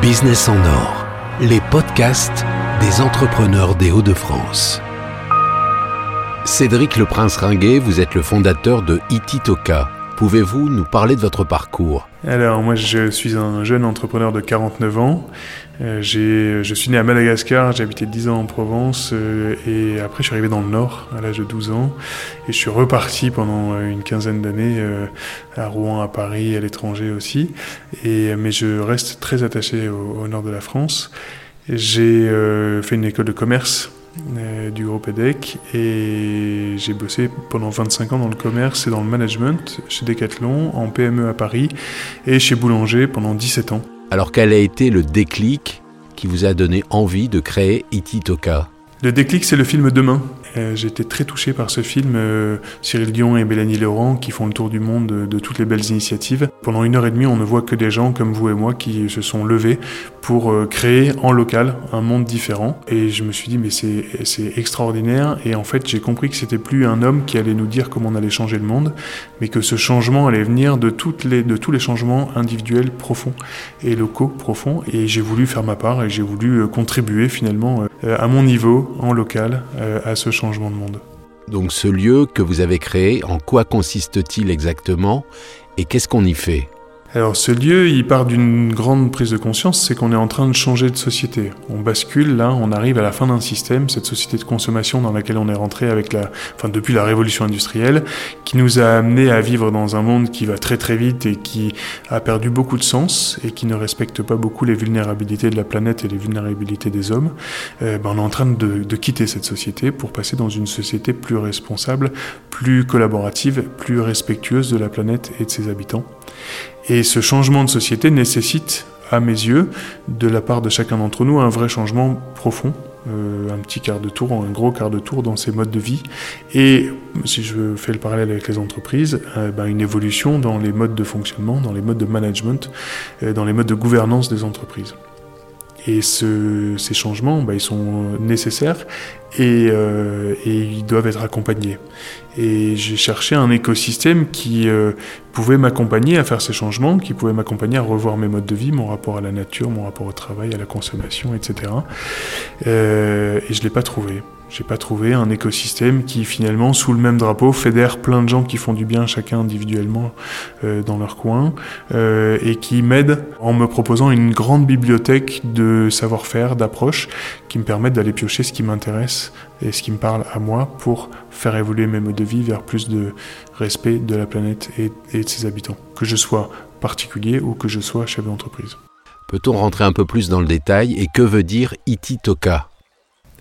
Business en or, les podcasts des entrepreneurs des Hauts-de-France. Cédric Le Prince Ringuet, vous êtes le fondateur de Ititoka. Pouvez-vous nous parler de votre parcours? Alors, moi, je suis un jeune entrepreneur de 49 ans. Euh, je suis né à Madagascar, j'ai habité 10 ans en Provence euh, et après je suis arrivé dans le Nord à l'âge de 12 ans et je suis reparti pendant euh, une quinzaine d'années à Rouen, à Paris, à l'étranger aussi. Et, mais je reste très attaché au, nord de la France. J'ai fait une école de commerce du groupe EDEC et j'ai bossé pendant 25 ans dans le commerce et dans le management chez Decathlon, en PME à Paris et chez Boulanger pendant 17 ans. Alors quel a été le déclic qui vous a donné envie de créer Ititoka? Le déclic, c'est le film Demain euh, été très touché par ce film, euh, Cyril Dion et Mélanie Laurent qui font le tour du monde de, toutes les belles initiatives. Pendant une heure et demie, on ne voit que des gens comme vous et moi qui se sont levés pour euh, créer en local un monde différent. Et je me suis dit, mais c'est extraordinaire. Et en fait, j'ai compris que c'était plus un homme qui allait nous dire comment on allait changer le monde, mais que ce changement allait venir de tous les changements individuels profonds et locaux profonds. Et j'ai voulu faire ma part et j'ai voulu contribuer finalement à mon niveau, en local, à ce changement changement de monde. Donc ce lieu que vous avez créé, en quoi consiste-t-il exactement et qu'est-ce qu'on y fait? Alors ce lieu, il part d'une grande prise de conscience, c'est qu'on est en train de changer de société. On bascule là, on arrive à la fin d'un système, cette société de consommation dans laquelle on est rentré avec la, enfin depuis la révolution industrielle, qui nous a amené à vivre dans un monde qui va très très vite et qui a perdu beaucoup de sens et qui ne respecte pas beaucoup les vulnérabilités de la planète et les vulnérabilités des hommes. Euh, ben on est en train de, de quitter cette société pour passer dans une société plus responsable, plus collaborative, plus respectueuse de la planète et de ses habitants. Et ce changement de société nécessite, à mes yeux, de la part de chacun d'entre nous, un vrai changement profond, euh, un petit quart de tour, un gros quart de tour dans ces modes de vie. Et si je fais le parallèle avec les entreprises, euh, ben, une évolution dans les modes de fonctionnement, dans les modes de management, euh, dans les modes de gouvernance des entreprises. Et ce, ces changements, bah, ils sont nécessaires et, euh, et, ils doivent être accompagnés. Et j'ai cherché un écosystème qui euh, pouvait m'accompagner à faire ces changements, qui pouvait m'accompagner à revoir mes modes de vie, mon rapport à la nature, mon rapport au travail, à la consommation, etc. Euh, et je ne l'ai pas trouvé. J'ai pas trouvé un écosystème qui finalement, sous le même drapeau, fédère plein de gens qui font du bien chacun individuellement euh, dans leur coin euh, et qui m'aide en me proposant une grande bibliothèque de savoir-faire, d'approches qui me permettent d'aller piocher ce qui m'intéresse et ce qui me parle à moi pour faire évoluer mes modes de vie vers plus de respect de la planète et, et de ses habitants, que je sois particulier ou que je sois chef d'entreprise. Peut-on rentrer un peu plus dans le détail et que veut dire Ititoka?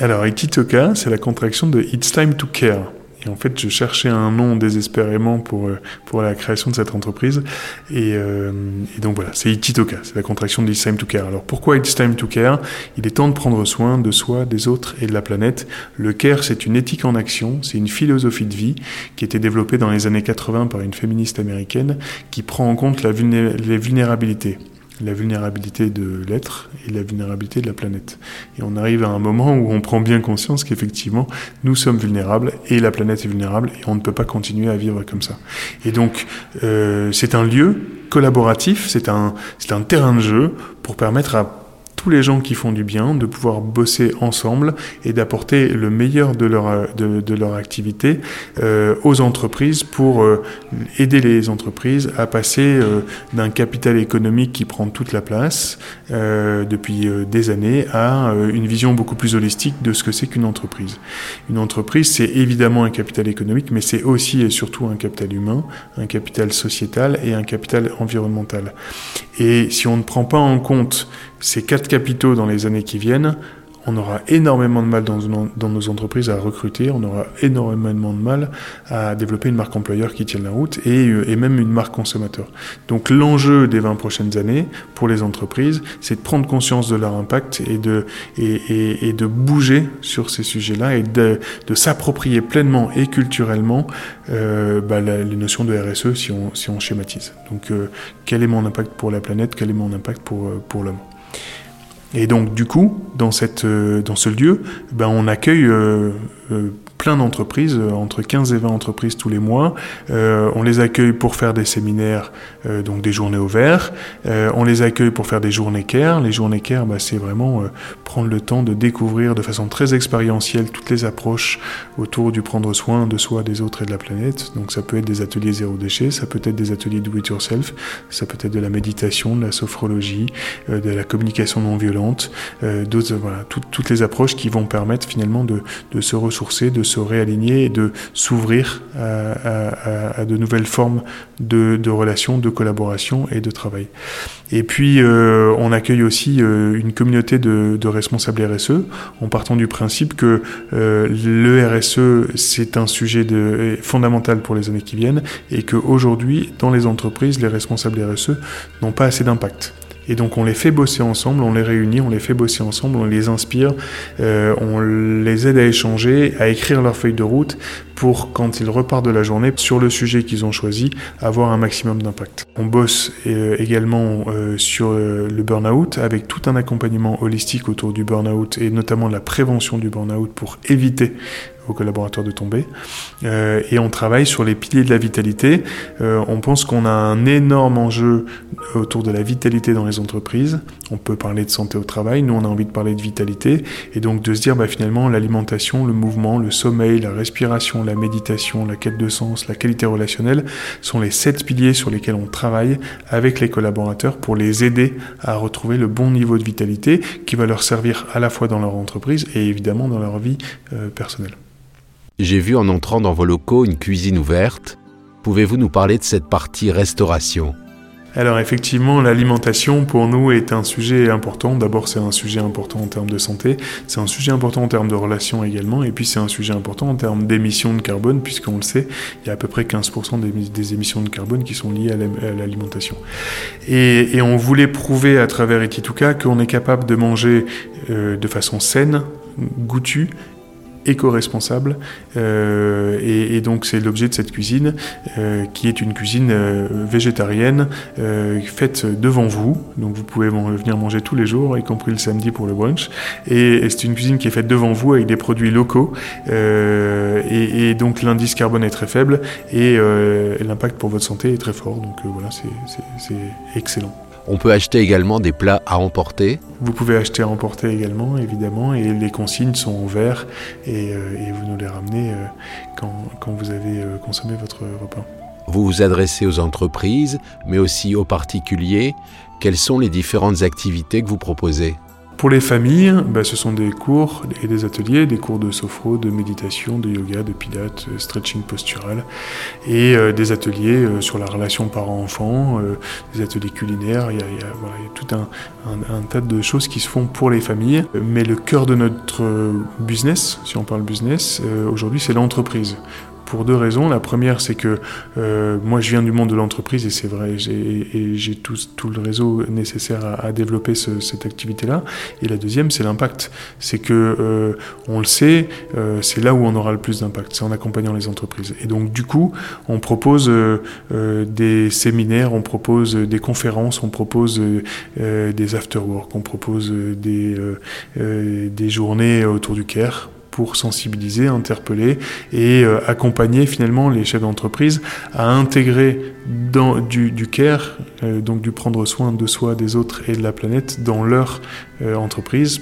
Alors, Ititoka, c'est la contraction de It's Time to Care. Et en fait, je cherchais un nom désespérément pour, euh, pour la création de cette entreprise. Et, euh, et donc voilà, c'est Ititoka, c'est la contraction de It's Time to Care. Alors pourquoi It's Time to Care? Il est temps de prendre soin de soi, des autres et de la planète. Le care, c'est une éthique en action, c'est une philosophie de vie qui a été développée dans les années 80 par une féministe américaine qui prend en compte les vulnérabilités la vulnérabilité de l'être et la vulnérabilité de la planète. Et on arrive à un moment où on prend bien conscience qu'effectivement, nous sommes vulnérables et la planète est vulnérable et on ne peut pas continuer à vivre comme ça. Et donc, euh, c'est un lieu collaboratif, c'est un, c'est un terrain de jeu pour permettre à tous les gens qui font du bien, de pouvoir bosser ensemble et d'apporter le meilleur de leur, de, leur activité euh, aux entreprises pour euh, aider les entreprises à passer euh, d'un capital économique qui prend toute la place depuis des années à une vision beaucoup plus holistique de ce que c'est qu'une entreprise. Une entreprise, c'est évidemment un capital économique, mais c'est aussi et surtout un capital humain, un capital sociétal et un capital environnemental. Et si on ne prend pas en compte ces quatre capitaux dans les années qui viennent, on aura énormément de mal dans, nos entreprises à recruter, on aura énormément de mal à développer une marque employeur qui tienne la route et, euh, même une marque consommateur. Donc l'enjeu des 20 prochaines années pour les entreprises, c'est de prendre conscience de leur impact et de, bouger sur ces sujets-là et de, s'approprier pleinement et culturellement euh, bah, la, les notions de RSE si on, schématise. Donc euh, quel est mon impact pour la planète, quel est mon impact pour l'homme? Et donc, du coup, dans, euh, ce lieu, ben, on accueille euh, plein d'entreprises, euh, entre 15 et 20 entreprises tous les mois. Euh, on les accueille pour faire des séminaires, euh, donc des journées au vert. on les accueille pour faire des journées care. Les journées care, bah, c'est vraiment prendre le temps de découvrir de façon très expérientielle toutes les approches autour du prendre soin de soi, des autres et de la planète. Donc ça peut être des ateliers zéro déchet, ça peut être des ateliers do it yourself, ça peut être de la méditation, de la sophrologie, de la communication non violente, d'autres, voilà, toutes les approches qui vont permettre finalement de, de se ressourcer, de se réaligner et de s'ouvrir à, de nouvelles formes de, relations, de collaboration et de travail. Et puis, euh, on accueille aussi euh, une communauté de, responsables RSE, en partant du principe que euh, le RSE, c'est un sujet de, fondamental pour les années qui viennent, et qu'aujourd'hui, dans les entreprises, les responsables RSE n'ont pas assez d'impact. Et donc on les fait bosser ensemble, on les réunit, on les fait bosser ensemble, on les inspire, euh, on les aide à échanger, à écrire leur feuille de route pour quand ils repartent de la journée sur le sujet qu'ils ont choisi, avoir un maximum d'impact. On bosse euh, également euh, sur le burn-out avec tout un accompagnement holistique autour du burn-out et notamment la prévention du burn-out pour éviter aux collaborateurs de tomber. Euh, et on travaille sur les piliers de la vitalité. Euh, on pense qu'on a un énorme enjeu autour de la vitalité dans les entreprises. On peut parler de santé au travail, nous on a envie de parler de vitalité, et donc de se dire bah, finalement l'alimentation, le mouvement, le sommeil, la respiration, la méditation, la quête de sens, la qualité relationnelle sont les sept piliers sur lesquels on travaille avec les collaborateurs pour les aider à retrouver le bon niveau de vitalité qui va leur servir à la fois dans leur entreprise et évidemment dans leur vie euh, personnelle. J'ai vu en entrant dans vos locaux une cuisine ouverte. Pouvez-vous nous parler de cette partie restauration? Alors effectivement, l'alimentation pour nous est un sujet important. D'abord, c'est un sujet important en termes de santé, c'est un sujet important en termes de relations également, et puis c'est un sujet important en termes d'émissions de carbone, puisqu'on le sait, il y a à peu près 15% des, émissions de carbone qui sont liées à l'alimentation. Et, on voulait prouver à travers Etituka qu'on est capable de manger euh, de façon saine, goûtue éco-responsable. Euh, et, donc c'est l'objet de cette cuisine, euh, qui est une cuisine euh, végétarienne faite devant vous. Donc vous pouvez venir manger tous les jours, y compris le samedi pour le brunch. Et, c'est une cuisine qui est faite devant vous avec des produits locaux. Et, et, donc l'indice carbone est très faible et l'impact pour votre santé est très fort. Donc voilà, c'est excellent. On peut acheter également des plats à emporter. Vous pouvez acheter à emporter également, évidemment, et les consignes sont en verre et, euh, vous nous les ramenez euh, quand, quand, vous avez euh, consommé votre repas. Vous vous adressez aux entreprises, mais aussi aux particuliers. Quelles sont les différentes activités que vous proposez? Pour les familles, bah, ce sont des cours et des ateliers, des cours de sophro, de méditation, de yoga, de pilates, euh, stretching postural, et euh, des ateliers euh, sur la relation parent-enfant, des ateliers culinaires. Il y a, tout un, un, tas de choses qui se font pour les familles. Mais le cœur de notre business, si on parle business, aujourd'hui, c'est l'entreprise pour deux raisons. La première, c'est que euh, moi, je viens du monde de l'entreprise et c'est vrai, j'ai tout, tout, le réseau nécessaire à, développer cette activité-là. Et la deuxième, c'est l'impact. C'est que, euh, on le sait, euh, c'est là où on aura le plus d'impact, c'est en accompagnant les entreprises. Et donc, du coup, on propose des séminaires, on propose des conférences, on propose des after-work, on propose des, des journées autour du care pour sensibiliser, interpeller et euh, accompagner finalement les chefs d'entreprise à intégrer du, du care, euh, donc du prendre soin de soi, des autres et de la planète dans leur euh, entreprise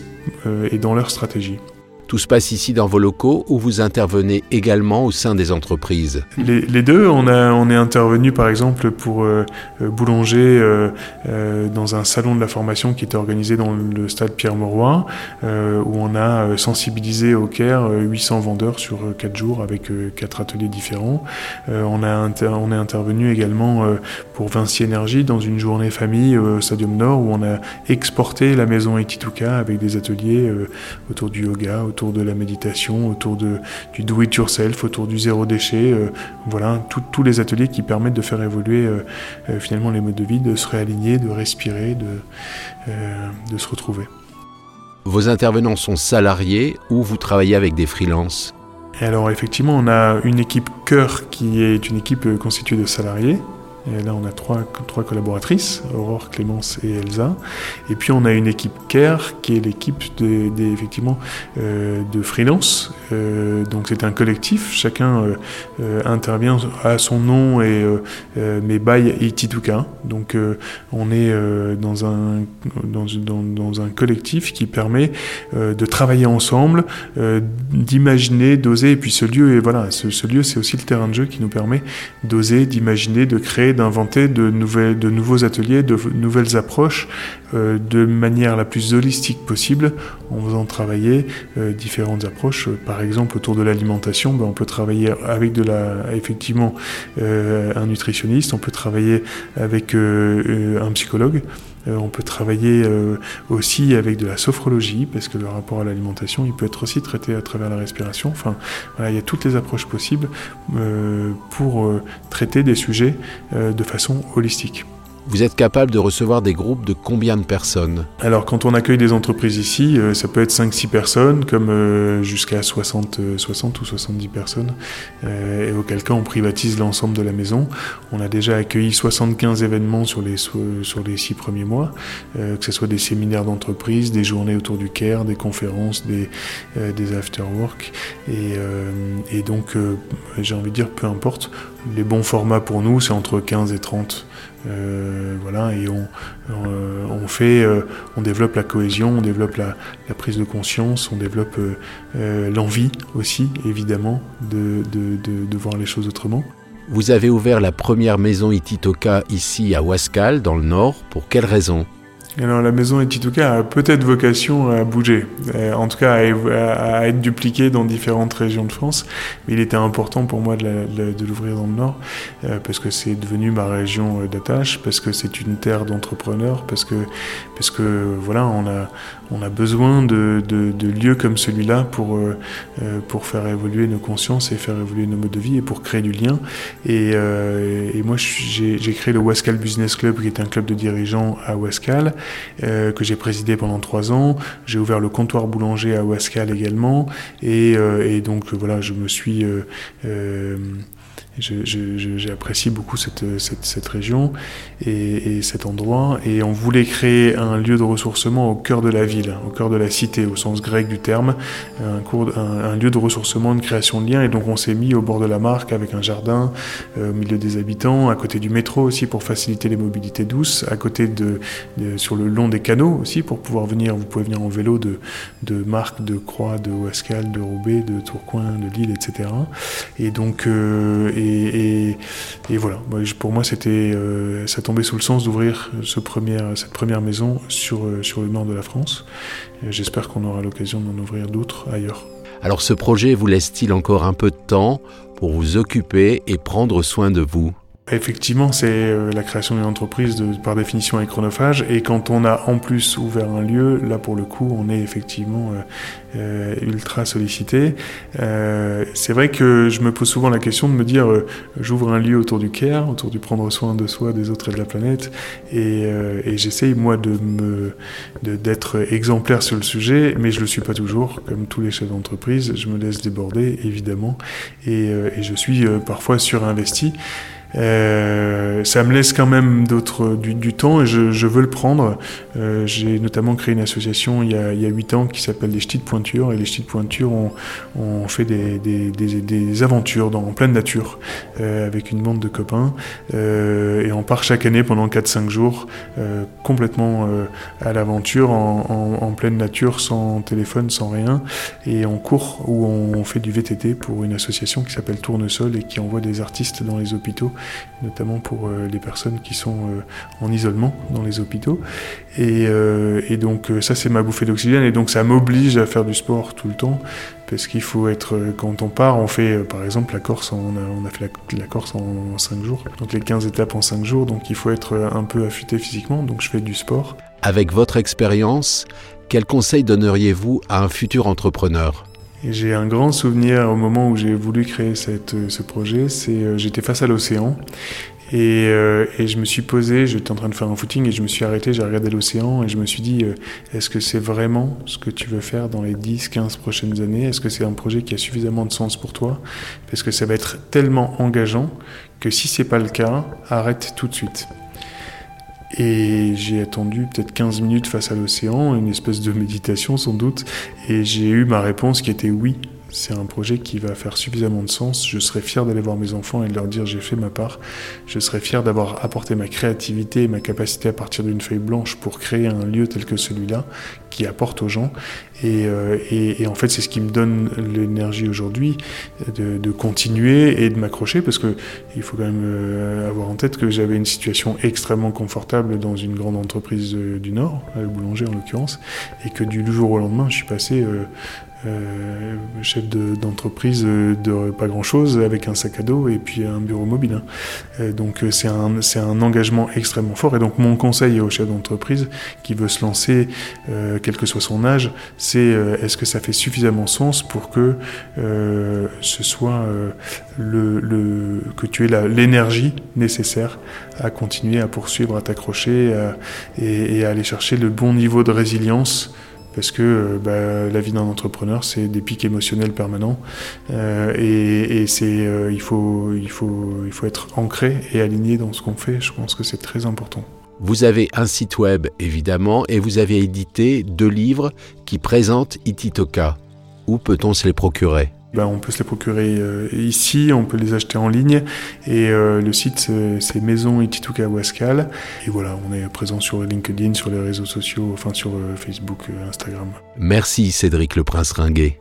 et dans leur stratégie. Tout se passe ici dans vos locaux ou vous intervenez également au sein des entreprises les, deux. On, a, on est intervenu par exemple pour euh, euh Boulanger euh, dans un salon de la formation qui était organisé dans le stade Pierre-Mauroy, où on a sensibilisé au Caire 800 vendeurs sur 4 jours avec 4 ateliers différents. on, a on est intervenu également pour Vinci Énergie dans une journée famille au Stadium Nord où on a exporté la maison Etituka avec des ateliers autour du yoga, de la méditation, autour de, du do it yourself, autour du zéro déchet. Euh, voilà, tous les ateliers qui permettent de faire évoluer euh, euh, finalement les modes de vie, de se réaligner, de respirer, de, de se retrouver. Vos intervenants sont salariés ou vous travaillez avec des freelances? Alors effectivement, on a une équipe cœur qui est une équipe constituée de salariés Là, on a trois, collaboratrices, Aurore, Clémence et Elsa. Et puis, on a une équipe CARE, qui est l'équipe effectivement euh, de freelance. Euh, donc, c'est un collectif. Chacun euh, intervient à son nom et mais by Itituka. Donc, on est dans un dans, un collectif qui permet de travailler ensemble, d'imaginer, d'oser. Et puis, ce lieu, et voilà, ce lieu, c'est aussi le terrain de jeu qui nous permet d'oser, d'imaginer, de créer d'inventer de, nouveaux ateliers, de nouvelles approches euh, de manière la plus holistique possible en faisant travailler euh, différentes approches. Par exemple, autour de l'alimentation, ben, on peut travailler avec de la, effectivement euh, un nutritionniste, on peut travailler avec un psychologue. On peut travailler aussi avec de la sophrologie, parce que le rapport à l'alimentation, il peut être aussi traité à travers la respiration. Enfin, il y a toutes les approches possibles pour traiter des sujets de façon holistique. Vous êtes capable de recevoir des groupes de combien de personnes? Alors quand on accueille des entreprises ici, euh, ça peut être 5-6 personnes, comme euh, jusqu'à 60, 60 euh, ou 70 personnes, et auquel cas on privatise l'ensemble de la maison. On a déjà accueilli 75 événements sur les, sur les 6 premiers mois, que ce soit des séminaires d'entreprise, des journées autour du CARE, des conférences, des, des et donc j'ai envie de dire, peu importe, les bons formats pour nous, c'est entre 15 et 30. Euh, voilà, et on, euh, on fait, euh, on développe la cohésion, on développe la, prise de conscience, on développe l'envie aussi, évidemment, de, de, voir les choses autrement. Vous avez ouvert la première maison Ititoka ici à Huascal, dans le nord. Pour quelle raison? Alors la maison Etituka a peut-être vocation à bouger, euh, en tout cas à, être dupliquée dans différentes régions de France. Mais il était important pour moi de, l'ouvrir dans le Nord euh, parce que c'est devenu ma région euh, d'attache, parce que c'est une terre d'entrepreneurs, parce que parce que voilà on a on a besoin de, lieux comme celui-là pour pour faire évoluer nos consciences et faire évoluer nos modes de vie et pour créer du lien. Et, et moi j'ai créé le Wascal Business Club qui est un club de dirigeants à Wascal. Euh, que j'ai présidé pendant trois ans. J'ai ouvert le comptoir boulanger à Ouascal également. Et, euh, et donc voilà, je me suis euh, J'apprécie beaucoup cette, cette, cette région et, et, cet endroit. Et on voulait créer un lieu de ressourcement au cœur de la ville, au cœur de la cité, au sens grec du terme, un, cours, un, lieu de ressourcement, de création de liens. Et donc on s'est mis au bord de la Marque avec un jardin, euh, au milieu des habitants, à côté du métro aussi pour faciliter les mobilités douces, à côté de, sur le long des canaux aussi pour pouvoir venir. Vous pouvez venir en vélo de, de Marque, de Croix, de Ouascal, de Roubaix, de Tourcoing, de Lille, etc. Et donc euh, voilà, pour moi, euh, ça tombait sous le sens d'ouvrir ce cette première maison sur, euh, sur le nord de la France. J'espère qu'on aura l'occasion d'en ouvrir d'autres ailleurs. Alors ce projet vous laisse-t-il encore un peu de temps pour vous occuper et prendre soin de vous? Effectivement, c'est euh, la création d'une entreprise de, par définition est chronophage. Et quand on a en plus ouvert un lieu, là pour le coup, on est effectivement euh, euh ultra sollicité. Euh, c'est vrai que je me pose souvent la question de me dire, j'ouvre un lieu autour du care, autour du prendre soin de soi, des autres et de la planète, et, et j'essaye moi de me d'être exemplaire sur le sujet, mais je le suis pas toujours, comme tous les chefs d'entreprise. Je me laisse déborder, évidemment, et, et je suis parfois surinvesti. Euh, ça me laisse quand même d'autres du, du, temps et je, je, veux le prendre. Euh, J'ai notamment créé une association il y a, il y a 8 ans qui s'appelle les Ch'tis de Pointure et les Ch'tis de Pointure on, on fait des, des, des, des, aventures dans, en pleine nature euh, avec une bande de copains euh, et on part chaque année pendant 4-5 jours euh, complètement euh, à l'aventure en, en, en, pleine nature sans téléphone, sans rien et on court ou on fait du VTT pour une association qui s'appelle Tournesol et qui envoie des artistes dans les hôpitaux notamment pour euh, les personnes qui sont euh, en isolement dans les hôpitaux. Et, euh, donc ça c'est ma bouffée d'oxygène. Et donc ça m'oblige à faire du sport tout le temps. Parce qu'il faut être quand on part on fait par exemple la Corse on a, on a fait la, la, Corse en 5 jours. Donc les 15 étapes en 5 jours. Donc il faut être un peu affûté physiquement. Donc je fais du sport. Avec votre expérience, quel conseil donneriez-vous à un futur entrepreneur? J'ai un grand souvenir au moment où j'ai voulu créer cette, ce projet, c'est euh, j'étais face à l'océan Et, euh, et, je me suis posé, j'étais en train de faire un footing et je me suis arrêté, j'ai regardé l'océan et je me suis dit, euh, est-ce que c'est vraiment ce que tu veux faire dans les 10, 15 prochaines années? Est-ce que c'est un projet qui a suffisamment de sens pour toi? Parce que ça va être tellement engageant que si c'est pas le cas, arrête tout de suite. Et j'ai attendu peut-être 15 minutes face à l'océan, une espèce de méditation sans doute, et j'ai eu ma réponse qui était oui c'est un projet qui va faire suffisamment de sens. Je serais fier d'aller voir mes enfants et de leur dire j'ai fait ma part. Je serais fier d'avoir apporté ma créativité et ma capacité à partir d'une feuille blanche pour créer un lieu tel que celui-là qui apporte aux gens. Et, euh, en fait, c'est ce qui me donne l'énergie aujourd'hui de, continuer et de m'accrocher parce que il faut quand même euh, avoir en tête que j'avais une situation extrêmement confortable dans une grande entreprise euh, du Nord, le boulanger en l'occurrence, et que du jour au lendemain, je suis passé euh, chef d'entreprise euh, de, pas grand-chose avec un sac à dos et puis un bureau mobile. Hein. Euh, donc c'est un, un engagement extrêmement fort. Et donc mon conseil au chef d'entreprise qui veut se lancer, quel que soit son âge, c'est est-ce que ça fait suffisamment sens pour que ce soit le, le, que tu aies l'énergie nécessaire à continuer à poursuivre, à t'accrocher et, et à aller chercher le bon niveau de résilience parce que euh, bah, la vie d'un entrepreneur, c'est des pics émotionnels permanents euh, et, c'est, euh, il, faut, il, faut, il faut être ancré et aligné dans ce qu'on fait. Je pense que c'est très important. Vous avez un site web, évidemment, et vous avez édité deux livres qui présentent Ititoka. Où peut-on se les procurer? Ben, on peut se les procurer euh, ici, on peut les acheter en ligne. Et euh, le site, c'est Maison Itituka Wascal. Et voilà, on est présent sur LinkedIn, sur les réseaux sociaux, enfin sur euh, Facebook, Instagram. Merci Cédric Le Prince Ringuet.